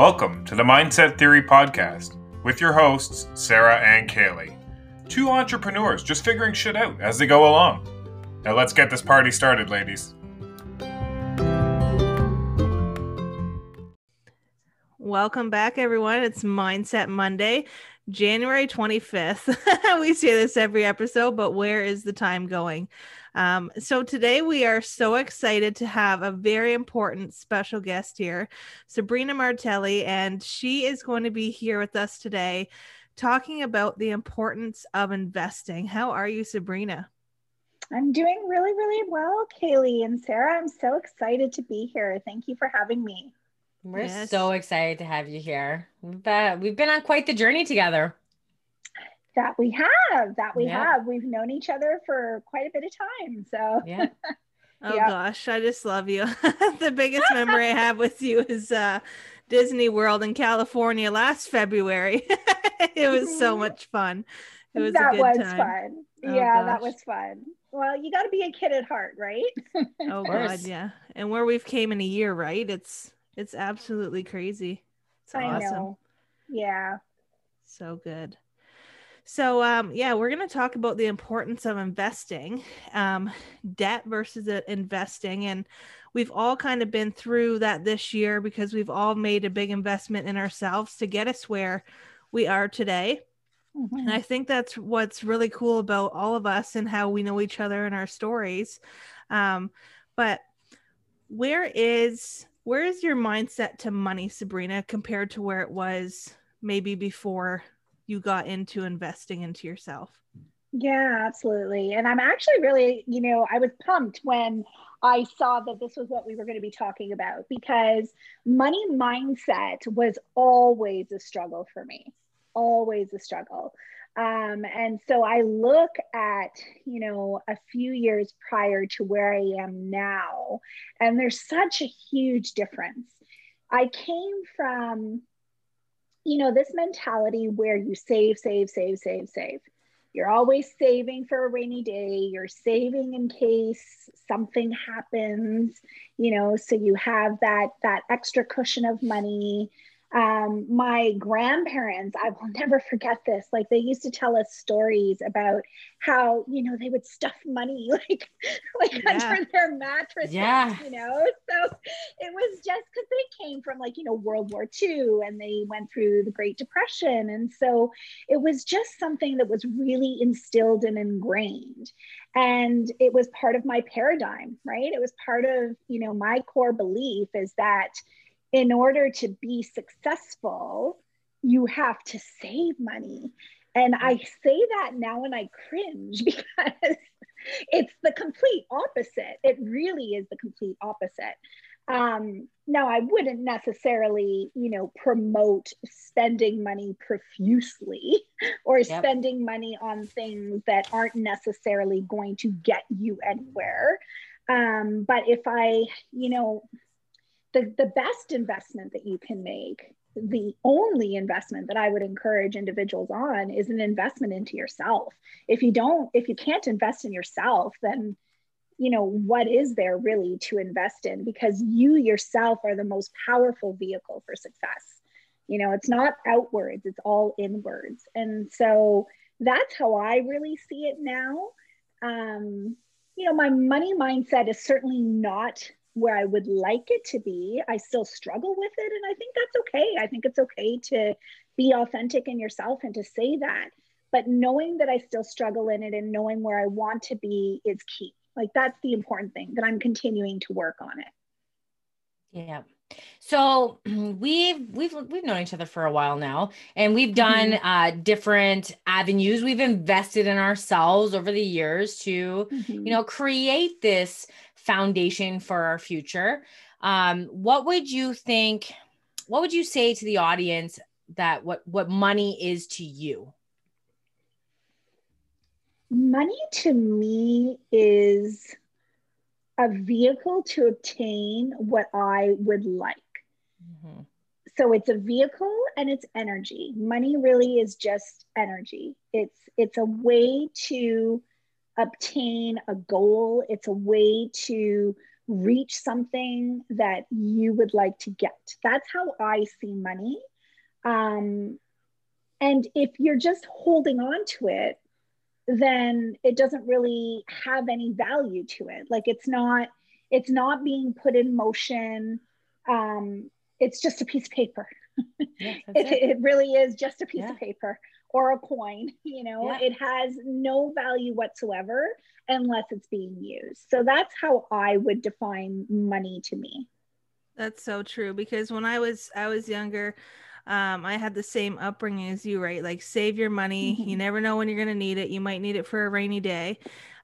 Welcome to the Mindset Theory Podcast with your hosts, Sarah and Kaylee. Two entrepreneurs just figuring shit out as they go along. Now let's get this party started, ladies. Welcome back, everyone. It's Mindset Monday, January 25th. we say this every episode, but where is the time going? Um, so today we are so excited to have a very important special guest here, Sabrina Martelli, and she is going to be here with us today talking about the importance of investing. How are you, Sabrina? I'm doing really, really well, Kaylee and Sarah. I'm so excited to be here. Thank you for having me. We're yes. so excited to have you here. We've, uh, we've been on quite the journey together. That we have, that we yeah. have. We've known each other for quite a bit of time. So, yeah. Oh yeah. gosh, I just love you. the biggest memory I have with you is uh, Disney World in California last February. it was so mm-hmm. much fun. It was that was time. fun. Oh, yeah, gosh. that was fun. Well, you got to be a kid at heart, right? oh god, yeah. And where we've came in a year, right? It's it's absolutely crazy. It's I awesome. Know. Yeah. So good. So, um, yeah, we're going to talk about the importance of investing, um, debt versus investing. And we've all kind of been through that this year because we've all made a big investment in ourselves to get us where we are today. Mm-hmm. And I think that's what's really cool about all of us and how we know each other and our stories. Um, but where is where is your mindset to money, Sabrina, compared to where it was maybe before you got into investing into yourself? Yeah, absolutely. And I'm actually really, you know, I was pumped when I saw that this was what we were going to be talking about because money mindset was always a struggle for me, always a struggle. Um, and so I look at, you know, a few years prior to where I am now, and there's such a huge difference. I came from, you know, this mentality where you save, save, save, save, save. You're always saving for a rainy day. You're saving in case something happens, you know, so you have that that extra cushion of money um, my grandparents, I will never forget this. Like they used to tell us stories about how, you know, they would stuff money like, like yeah. under their mattresses, yeah. you know? So it was just because they came from like, you know, World War II and they went through the Great Depression. And so it was just something that was really instilled and ingrained. And it was part of my paradigm, right? It was part of, you know, my core belief is that in order to be successful, you have to save money. And I say that now and I cringe because it's the complete opposite. It really is the complete opposite. Um, now, I wouldn't necessarily, you know, promote spending money profusely or yep. spending money on things that aren't necessarily going to get you anywhere. Um, but if I, you know, the, the best investment that you can make the only investment that i would encourage individuals on is an investment into yourself. If you don't if you can't invest in yourself then you know what is there really to invest in? Because you yourself are the most powerful vehicle for success. You know it's not outwards it's all inwards. And so that's how i really see it now. Um you know my money mindset is certainly not where I would like it to be. I still struggle with it. And I think that's okay. I think it's okay to be authentic in yourself and to say that. But knowing that I still struggle in it and knowing where I want to be is key. Like that's the important thing that I'm continuing to work on it. Yeah. So we've we've we've known each other for a while now, and we've done mm-hmm. uh, different avenues. We've invested in ourselves over the years to, mm-hmm. you know, create this foundation for our future. Um, what would you think? What would you say to the audience that what what money is to you? Money to me is a vehicle to obtain what I would like. Mm-hmm. So it's a vehicle and it's energy. Money really is just energy. It's it's a way to obtain a goal. It's a way to reach something that you would like to get. That's how I see money. Um, and if you're just holding on to it, then it doesn't really have any value to it. Like it's not, it's not being put in motion. Um, it's just a piece of paper. Yeah, it, it. it, really is just a piece yeah. of paper or a coin. You know, yeah. it has no value whatsoever unless it's being used. So that's how I would define money to me. That's so true because when I was I was younger, um, I had the same upbringing as you, right? Like save your money. Mm-hmm. You never know when you're gonna need it. You might need it for a rainy day.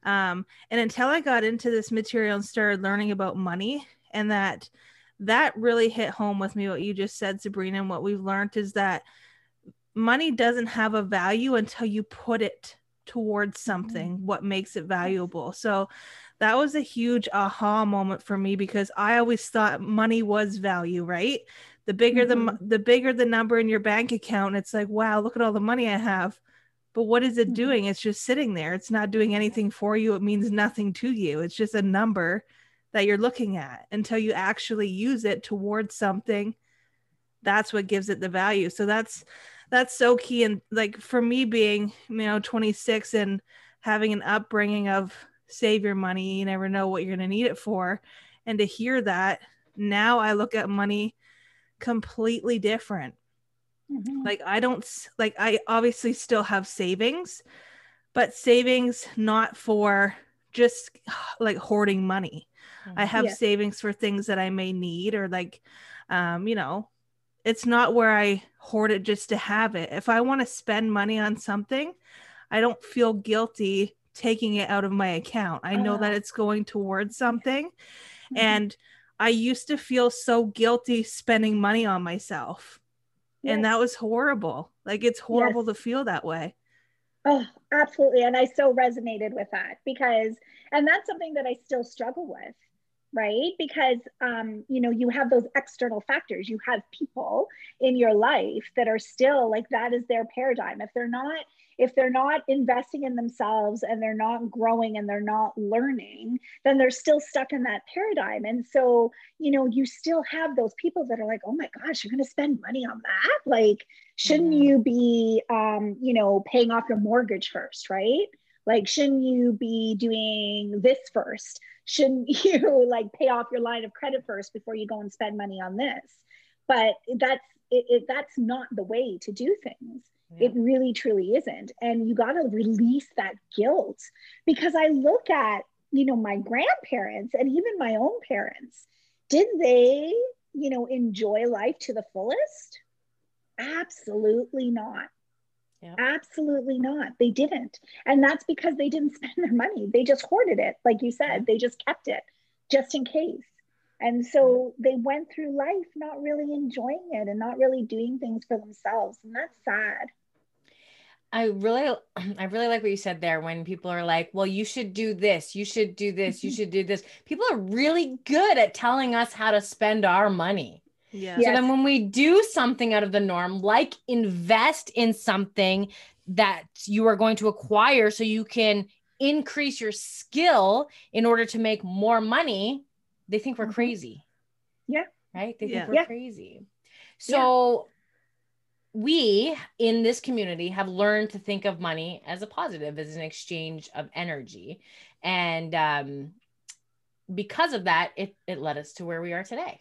Um, and until I got into this material and started learning about money and that that really hit home with me what you just said, Sabrina, and what we've learned is that money doesn't have a value until you put it towards something mm-hmm. what makes it valuable. So that was a huge aha moment for me because i always thought money was value right? The bigger mm-hmm. the the bigger the number in your bank account it's like wow look at all the money i have. But what is it mm-hmm. doing? It's just sitting there. It's not doing anything for you. It means nothing to you. It's just a number that you're looking at until you actually use it towards something that's what gives it the value so that's that's so key and like for me being you know 26 and having an upbringing of save your money you never know what you're going to need it for and to hear that now i look at money completely different mm-hmm. like i don't like i obviously still have savings but savings not for just like hoarding money. I have yeah. savings for things that i may need or like um you know it's not where I hoard it just to have it. If I want to spend money on something, I don't feel guilty taking it out of my account. I know uh, that it's going towards something. Mm-hmm. And I used to feel so guilty spending money on myself. Yes. And that was horrible. Like it's horrible yes. to feel that way. Oh, absolutely. And I so resonated with that because, and that's something that I still struggle with right? Because um, you know you have those external factors. You have people in your life that are still like that is their paradigm. If they're not if they're not investing in themselves and they're not growing and they're not learning then they're still stuck in that paradigm. And so you know you still have those people that are like oh my gosh you're going to spend money on that? Like shouldn't mm-hmm. you be um, you know paying off your mortgage first right like shouldn't you be doing this first? Shouldn't you like pay off your line of credit first before you go and spend money on this? But that's it, it that's not the way to do things. Yeah. it really truly isn't. And you got to release that guilt. Because i look at you know my grandparents and even my own parents. Did they you know enjoy life to the fullest? Absolutely not yeah. Absolutely not. They didn't. And that's because they didn't spend their money. They just hoarded it. Like you said, they just kept it just in case. And so they went through life not really enjoying it and not really doing things for themselves. And that's sad. I really I really like what you said there when people are like, "Well, you should do this. You should do this. You should do this." People are really good at telling us how to spend our money. Yeah. So then when we do something out of the norm, like invest in something that you are going to acquire so you can increase your skill in order to make more money, they think we're mm-hmm. crazy. Yeah. Right? They think we're yeah. crazy. So yeah. we in this community have learned to think of money as a positive, as an exchange of energy. And um, because of that, it, it led us to where we are today.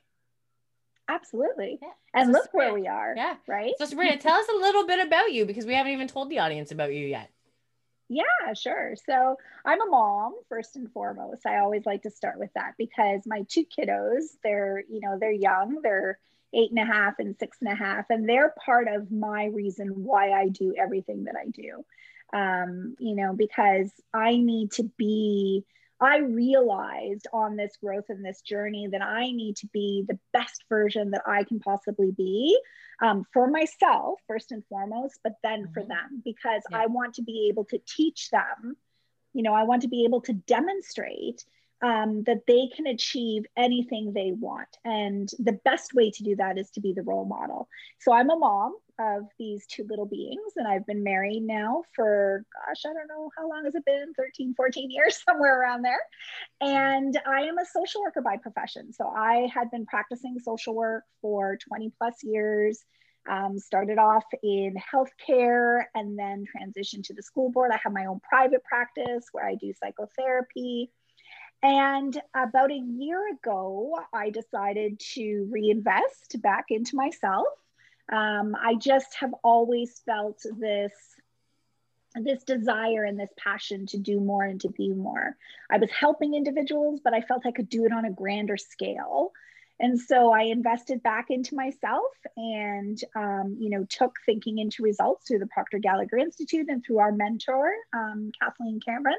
Absolutely. Yeah. And so look where we are. Yeah. Right. So Sabrina, tell us a little bit about you because we haven't even told the audience about you yet. Yeah, sure. So I'm a mom first and foremost. I always like to start with that because my two kiddos, they're, you know, they're young, they're eight and a half and six and a half, and they're part of my reason why I do everything that I do. Um, you know, because I need to be I realized on this growth and this journey that I need to be the best version that I can possibly be um, for myself, first and foremost, but then mm-hmm. for them, because yeah. I want to be able to teach them, you know, I want to be able to demonstrate um, that they can achieve anything they want. And the best way to do that is to be the role model. So I'm a mom of these two little beings. And I've been married now for, gosh, I don't know how long has it been 13, 14 years, somewhere around there. And I am a social worker by profession. So I had been practicing social work for 20 plus years. Um, started off in healthcare and then transitioned to the school board. I have my own private practice where I do psychotherapy. And about a year ago, I decided to reinvest back into myself. Um, I just have always felt this this desire and this passion to do more and to be more. I was helping individuals, but I felt I could do it on a grander scale. And so I invested back into myself and, um, you know, took thinking into results through the Proctor Gallagher Institute and through our mentor, um, Kathleen Cameron.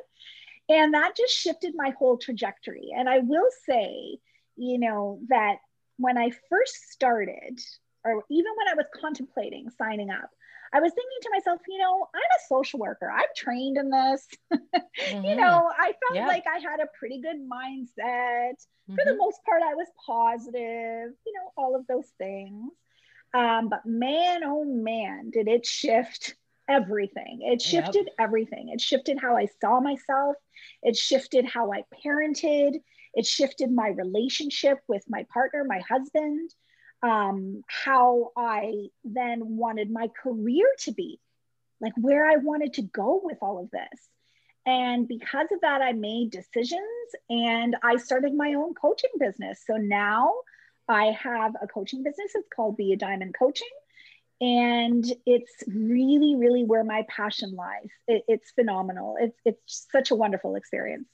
And that just shifted my whole trajectory. And I will say, you know, that when I first started, or even when I was contemplating signing up, I was thinking to myself, you know, I'm a social worker. I'm trained in this. mm-hmm. You know, I felt yeah. like I had a pretty good mindset. Mm-hmm. For the mm-hmm. most part, I was positive, you know, all of those things. Um, but man, oh man, did it shift everything. It shifted yep. everything. It shifted how I saw myself. It shifted how I parented. It shifted my relationship with my partner, my husband, um, how I then wanted my career to be, like where I wanted to go with all of this. And because of that, I made decisions and I started my own coaching business. So now I have a coaching business. It's called Be a Diamond Coaching and it's really really where my passion lies it, it's phenomenal it's it's such a wonderful experience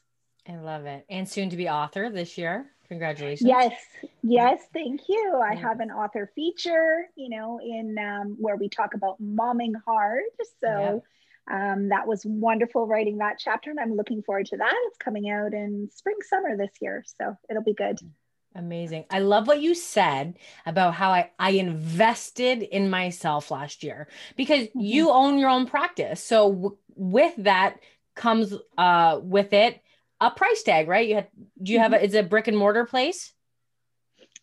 i love it and soon to be author this year congratulations. Yes yes thank you. I have an author feature you know in um, where we talk about momming hard. So um, that was wonderful writing that chapter and i'm looking forward to that. It's coming out in spring summer this year so it'll be good. Amazing. I love what you said about how I, I invested in myself last year because mm-hmm. you own your own practice. So w- with that comes uh with it a price tag, right? You have do you have a mm-hmm. is it a brick and mortar place?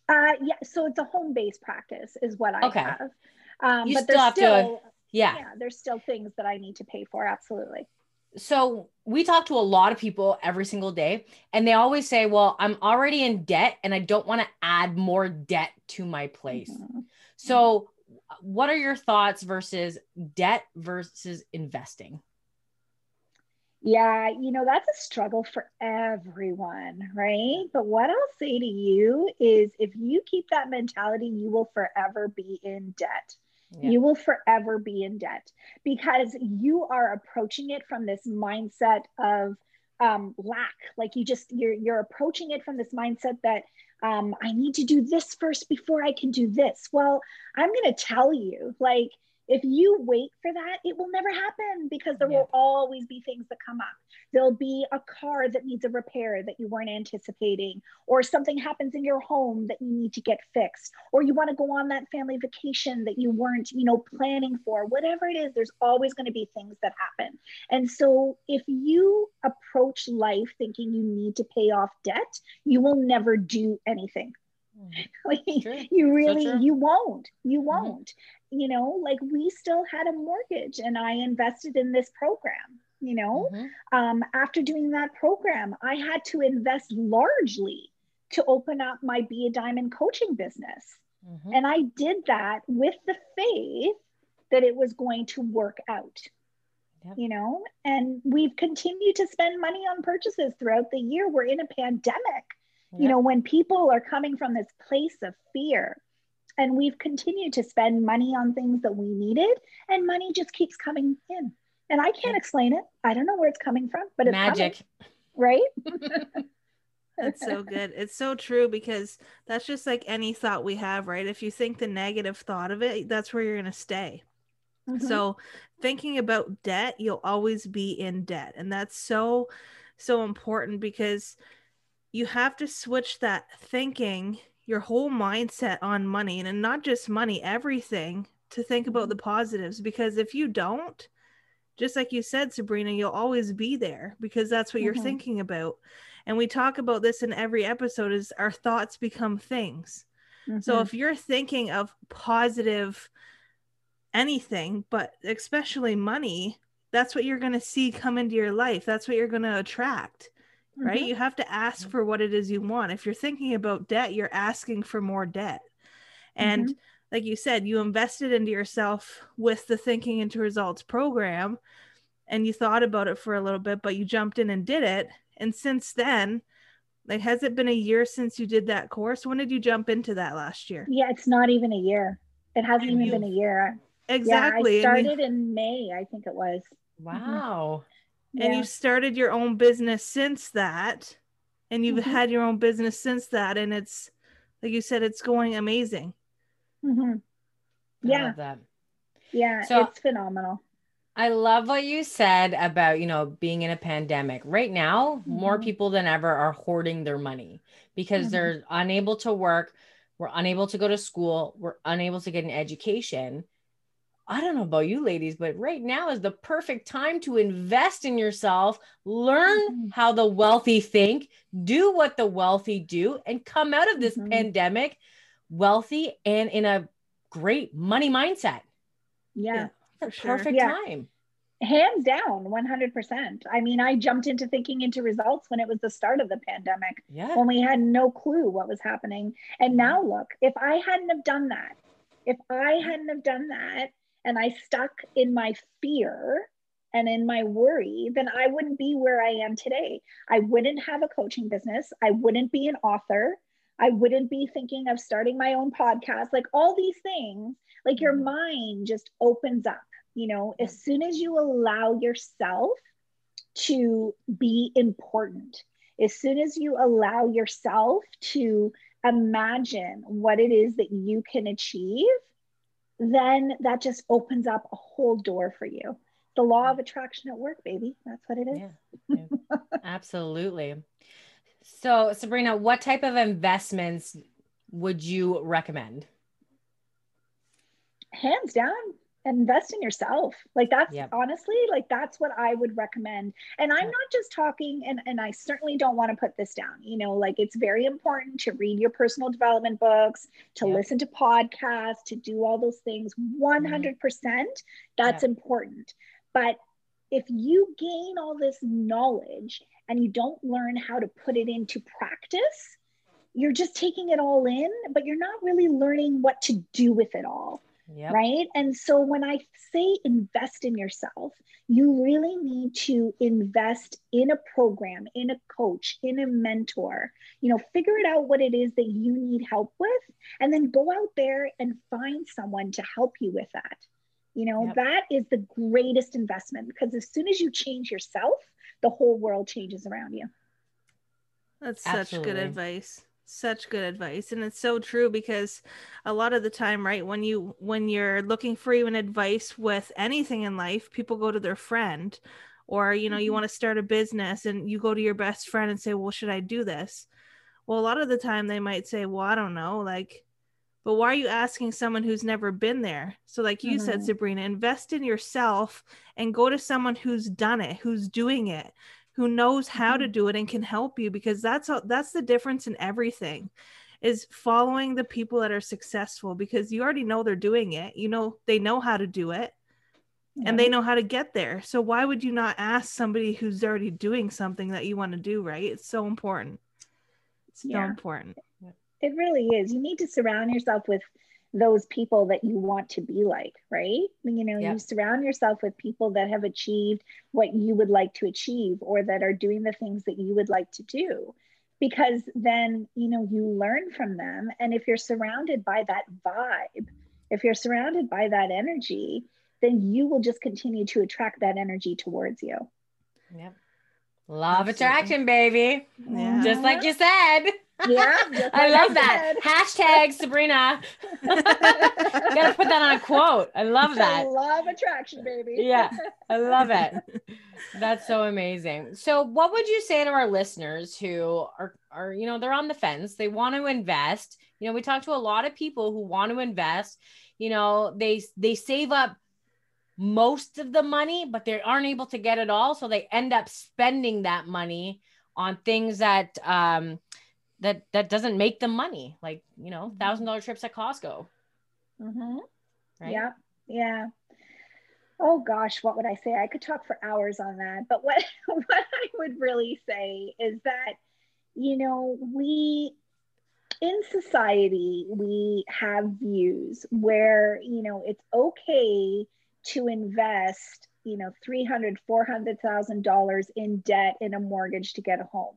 Uh yeah, so it's a home based practice is what I okay. have. Um you but still have still, to yeah. yeah, there's still things that I need to pay for, absolutely so we talk to a lot of people every single day and they always say well i'm already in debt and i don't want to add more debt to my place mm-hmm. so what are your thoughts versus debt versus investing yeah you know that's a struggle for everyone right? But what i'll say to you is if you keep that mentality you will forever be in debt. Yeah. you will forever be in debt because you are approaching it from this mindset of um, lack. Like you just you're you're approaching it from this mindset that um, i need to do this first before i can do this. Well i'm going to tell you like if you wait for that, it will never happen because there yeah. will always be things that come up. There'll be a car that needs a repair that you weren't anticipating, or something happens in your home that you need to get fixed, or you want to go on that family vacation that you weren't, you know, planning for. Whatever it is, there's always going to be things that happen. And so if you approach life thinking you need to pay off debt, you will never do anything like, you really so you won't you mm-hmm. won't mm-hmm. you know like we still had a mortgage and i invested in this program you know mm-hmm. um, after doing that program i had to invest largely to open up my be a diamond coaching business mm-hmm. and i did that with the faith that it was going to work out yep. you know and we've continued to spend money on purchases throughout the year we're in a pandemic you know, when people are coming from this place of fear, and we've continued to spend money on things that we needed, and money just keeps coming in. And I can't explain it. I don't know where it's coming from, but it's magic, coming, right? That's so good. It's so true because that's just like any thought we have, right? If you think the negative thought of it, that's where you're going to stay. Mm-hmm. So, thinking about debt, you'll always be in debt. And that's so, so important because you have to switch that thinking, your whole mindset on money and not just money, everything to think about the positives. Because if you don't, just like you said, Sabrina, you'll always be there because that's what mm-hmm. you're thinking about. And we talk about this in every episode is our thoughts become things. Mm-hmm. So if you're thinking of positive anything, but especially money, that's what you're going to see come into your life. That's what you're going to attract, right? Mhm. You have to ask for what it is you want. If you're thinking about debt, you're asking for more debt. And like you said, you invested into yourself with the Thinking into Results program and you thought about it for a little bit, but you jumped in and did it. And since then, like, has it been a year since you did that course? When did you jump into that last year? Yeah, it's not even a year. It hasn't And even you- been a year. Exactly. Yeah, I and, you, started in May, I think it was. Wow. and Yeah. you started your own business since that. And you've Mhm. had your own business since that. And it's, like you said, it's going amazing. Mhm. I Yeah, love that. yeah, So- it's phenomenal. I love what you said about, you know, being in a pandemic. Right now, more Mhm. people than ever are hoarding their money because Mhm. they're unable to work, we're unable to go to school, we're unable to get an education. I don't know about you ladies, but right now is the perfect time to invest in yourself, learn Mhm. how the wealthy think, do what the wealthy do, and come out of this Mhm. pandemic wealthy and in a great money mindset. Yeah, for It's sure. perfect Yeah. time. hands down, 100%. I mean, I jumped into thinking into results when it was the start of the pandemic. Yeah. when we had no clue what was happening. And now look, if I hadn't have done that, if I hadn't have done that and I stuck in my fear and in my worry, then I wouldn't be where I am today. I wouldn't have a coaching business. I wouldn't be an author. I wouldn't be thinking of starting my own podcast. Like all these things, like your Mhm. mind just opens up. You know, as soon as you allow yourself to be important, as soon as you allow yourself to imagine what it is that you can achieve, then that just opens up a whole door for you. The law of mm. attraction at work, baby. That's what it is. Yeah, yeah. absolutely. So, Sabrina, what type of investments would you recommend? Hands down, invest in yourself. Like that's Yep. honestly, like that's what I would recommend. And I'm Yep. not just talking, and, and I certainly don't want to put this down. You know, like it's very important to read your personal development books, to Yep. listen to podcasts, to do all those things. 100%, mm-hmm. that's important. But if you gain all this knowledge and you don't learn how to put it into practice, you're just taking it all in, but you're not really learning what to do with it all Yep. right? And so when I say invest in yourself, you really need to invest in a program, in a coach, in a mentor. You know, figure it out what it is that you need help with, and then go out there and find someone to help you with that. You know, Yep. that is the greatest investment because as soon as you change yourself, the whole world changes around you. That's such good advice. Such good advice. And it's so true because a lot of the time, right, when you when you're looking for even advice with anything in life, people go to their friend or you know, you Mhm. want to start a business and you go to your best friend and say, "Well, should I do this?" Well, a lot of the time they might say, "Well, I don't know." Like but why are you asking someone who's never been there? So like you said, Mhm. Sabrina, invest in yourself and go to someone who's done it, who's doing it who knows how to Mhm. do it and can help you because that's all, that's the difference in everything is following the people that are successful because you already know they're doing it you know they know how to do it and they know how to get there. So why would you not ask somebody who's already doing something that you want to do right? It's so important. It's so important. It really is. You need to surround yourself with those people that you want to be like, right? You know, Yep. you surround yourself with people that have achieved what you would like to achieve or that are doing the things that you would like to do. Because then, you know, you learn from them. And if you're surrounded by that vibe, if you're surrounded by that energy, then you will just continue to attract that energy towards you. Yep. Love Absolutely. attraction, baby. Yeah. Just like you said. Yeah, I love I that. Hashtag Sabrina. Gotta put that on a quote. I love that. I love attraction, baby. Yeah, I love it. That's so amazing. So, what would you say to our listeners who are, are you know, they're on the fence? They want to invest. You know, we talk to a lot of people who want to invest. You know, they they save up most of the money, but they aren't able to get it all, so they end up spending that money on things that um that that doesn't make them money, like you know, Mhm. thousand dollar trips at Costco, mm-hmm. right? Yeah. Yeah. Oh gosh, what would I say? I could talk for hours on that. But what what I would really say is that you know, we in society we have views where, you know, it's okay to invest, you know, 300, 400,000 dollars in debt in a mortgage to get a home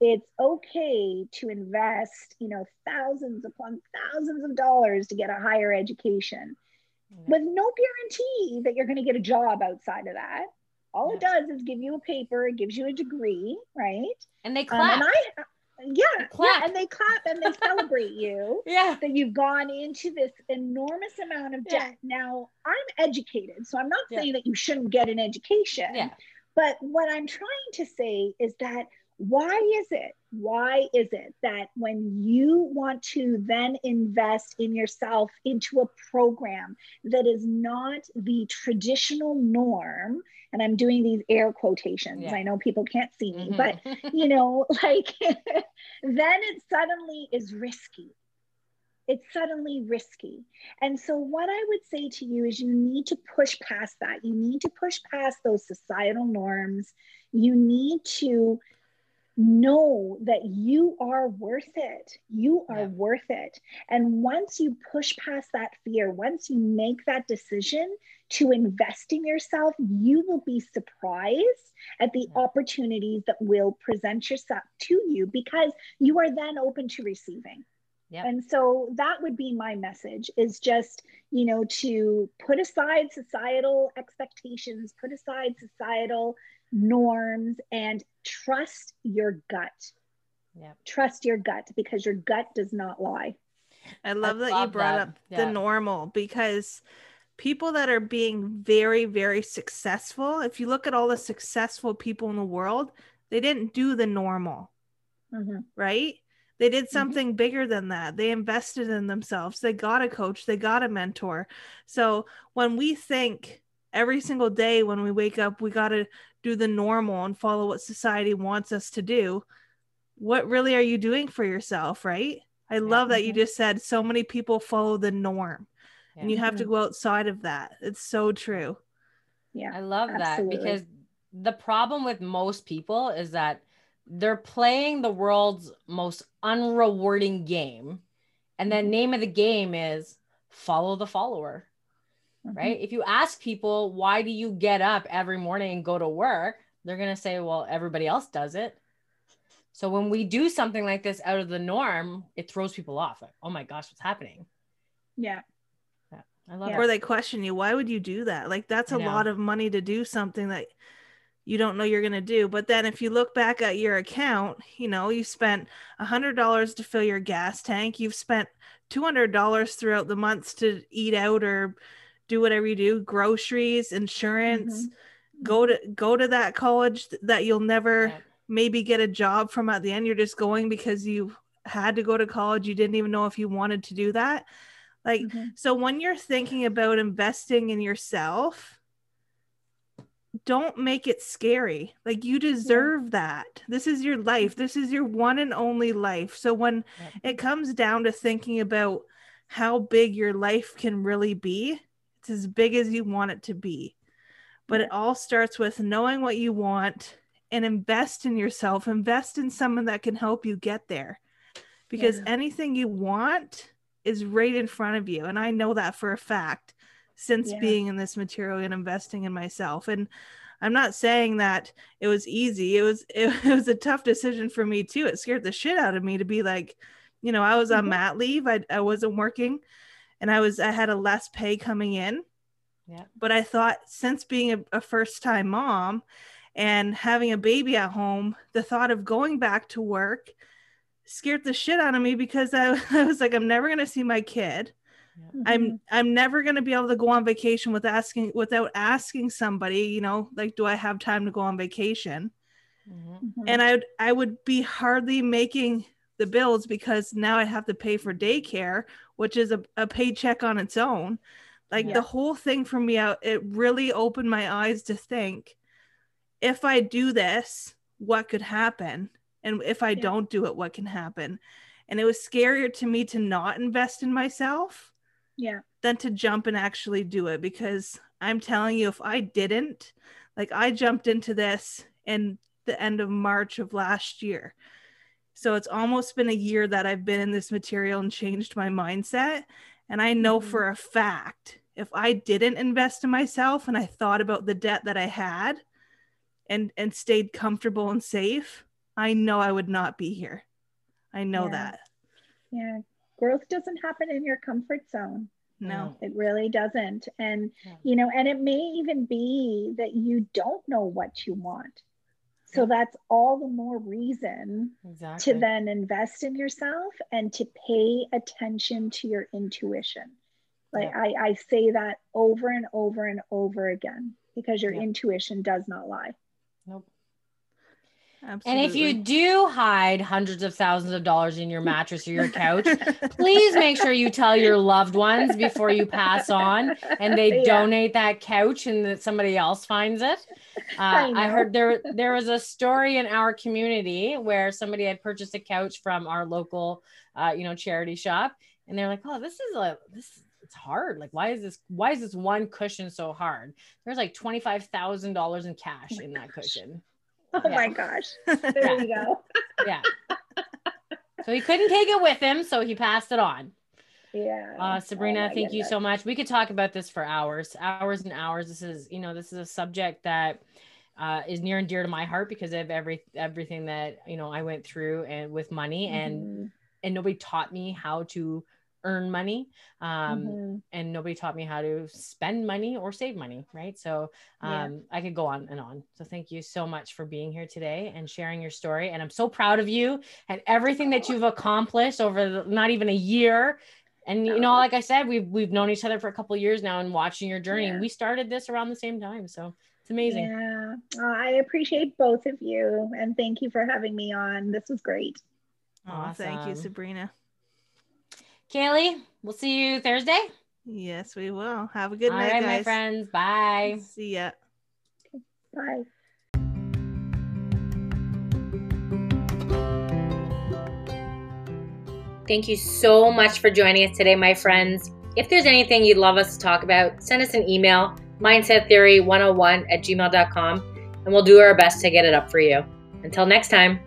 it's okay to invest you know thousands upon thousands of dollars to get a higher education with no guarantee that you're going to get a job outside of that. All it does is give you a paper, it gives you a degree, right? And they clap. Um, and I, yeah, yeah, and they clap and they celebrate you. Yeah, that you've gone into this enormous amount of debt. Yeah. Now, I'm educated, so I'm not saying that you shouldn't get an education. Yeah. But what I'm trying to say is that why is it why is it that when you want to then invest in yourself into a program that is not the traditional norm and i'm doing these air quotations yeah. i know people can't see me mm-hmm. but you know like then it suddenly is risky it's suddenly risky. And so, what I would say to you is you need to push past that. You need to push past those societal norms. You need to know that you are worth it. You are yeah. worth it. And once you push past that fear, once you make that decision to invest in yourself, you will be surprised at the yeah. opportunities that will present yourself to you because you are then open to receiving. Yep. And so that would be my message is just, you know, to put aside societal expectations, put aside societal norms and trust your gut. Yeah. Trust your gut because your gut does not lie. I love I that love you brought that. up yeah. the normal because people that are being very, very successful, if you look at all the successful people in the world, they didn't do the normal, mm-hmm. right? They did mm-hmm. something mm-hmm. bigger than that. They invested in themselves. They got a coach, they got a mentor. So when we think every single day when we wake up, we got to do the normal and follow what society wants us to do, what really are you doing for yourself, right? I yeah. love that you mm-hmm. just said so many people follow the norm yeah. and you have to mm-hmm. go outside of that. It's so true. Yeah. I love absolutely. that because the problem with most people is that they're playing the world's most unrewarding game. And the mm-hmm. name of the game is follow the follower mm-hmm. right? If you ask people, why do you get up every morning and go to work? They're going to say, well, everybody else does it. So when we do something like this out of the norm, it throws people off. Like, oh my gosh, what's happening? Yeah. yeah I love yeah. Or they question you, why would you do that? Like, that's a lot of money to do something that you don't know you're going to do. But then if you look back at your account, you know, you spent a $100 to fill your gas tank, you've spent $200 throughout the months to eat out or do whatever you do groceries insurance mm-hmm. go to go to that college that you'll never yeah. maybe get a job from at the end you're just going because you had to go to college you didn't even know if you wanted to do that like mm-hmm. so when you're thinking about investing in yourself don't make it scary like you deserve yeah. that this is your life this is your one and only life so when yeah. it comes down to thinking about how big your life can really be it's as big as you want it to be. But it all starts with knowing what you want and invest in yourself, invest in someone that can help you get there. Because yeah. anything you want is right in front of you. And I know that for a fact since yeah. being in this material and investing in myself. And I'm not saying that it was easy. It was it, it was a tough decision for me too. It scared the shit out of me to be like, you know, I was on mm-hmm. mat leave. I, I wasn't working and I was I had a less pay coming in. Yeah. But I thought since being a, a first time mom and having a baby at home, the thought of going back to work scared the shit out of me because I, I was like, I'm never gonna see my kid. Yeah. I'm mm-hmm. I'm never gonna be able to go on vacation with asking without asking somebody, you know, like, do I have time to go on vacation? Mm-hmm. mm-hmm. And I I would be hardly making the bills because now I have to pay for daycare, which is a, a paycheck on its own. Like yeah. the whole thing for me out, it really opened my eyes to think if I do this, what could happen? And if I yeah. don't do it, what can happen? And it was scarier to me to not invest in myself Yeah. than to jump and actually do it because I'm telling you, if I didn't, like I jumped into this in the end of March of last year. So it's almost been a year that I've been in this material and changed my mindset. And I know Mhm. for a fact if I didn't invest in myself and I thought about the debt that I had and and stayed comfortable and safe, I know I would not be here. I know Yeah. that. Yeah. Growth doesn't happen in your comfort zone. No. It really doesn't. And, Yeah. you know, and it may even be that you don't know what you want. So that's all the more reason Exactly. to then invest in yourself and to pay attention to your intuition. Like Yeah. I, I say that over and over and over again because your Yeah. intuition does not lie. Nope. Absolutely. And if you do hide hundreds of thousands of dollars in your mattress or your couch, please make sure you tell your loved ones before you pass on and they Yeah. donate that couch and that somebody else finds it. Uh, I I, heard there there was a story in our community where somebody had purchased a couch from our local, uh, you know, charity shop, and they're like, "Oh, this is a this it's hard. Like, why is this why is this one cushion so hard? There's like twenty five thousand dollars in cash my in that gosh. cushion. Oh Yeah. my gosh. There you go. Yeah." So he couldn't take it with him, so he passed it on. Yeah. Uh, Sabrina, Oh thank you so much. We could talk about this for hours, hours and hours. This is, you know, this is a subject that uh, is near and dear to my heart because of every everything that you know I went through and with money and Mhm. and nobody taught me how to earn money um, Mhm. and nobody taught me how to spend money or save money right so Yeah. um, i could go on and on so thank you so much for being here today and sharing your story and i'm so proud of you and everything that you've accomplished over the, not even a year and you know like i said we've we've known each other for a couple of years now and watching your journey Yeah. we started this around the same time so it's amazing Yeah. Uh, I appreciate both of you and thank you for having me on. This was great. Oh, thank you, Sabrina. kaylee we'll see you thursday Yes, we will. Have a good All night, right, guys. my friends bye See ya. Bye. Thank you so much for joining us today, my friends. If there's anything you'd love us to talk about, send us an email, mindsettheory101 at gmail.com, and we'll do our best to get it up for you. Until next time.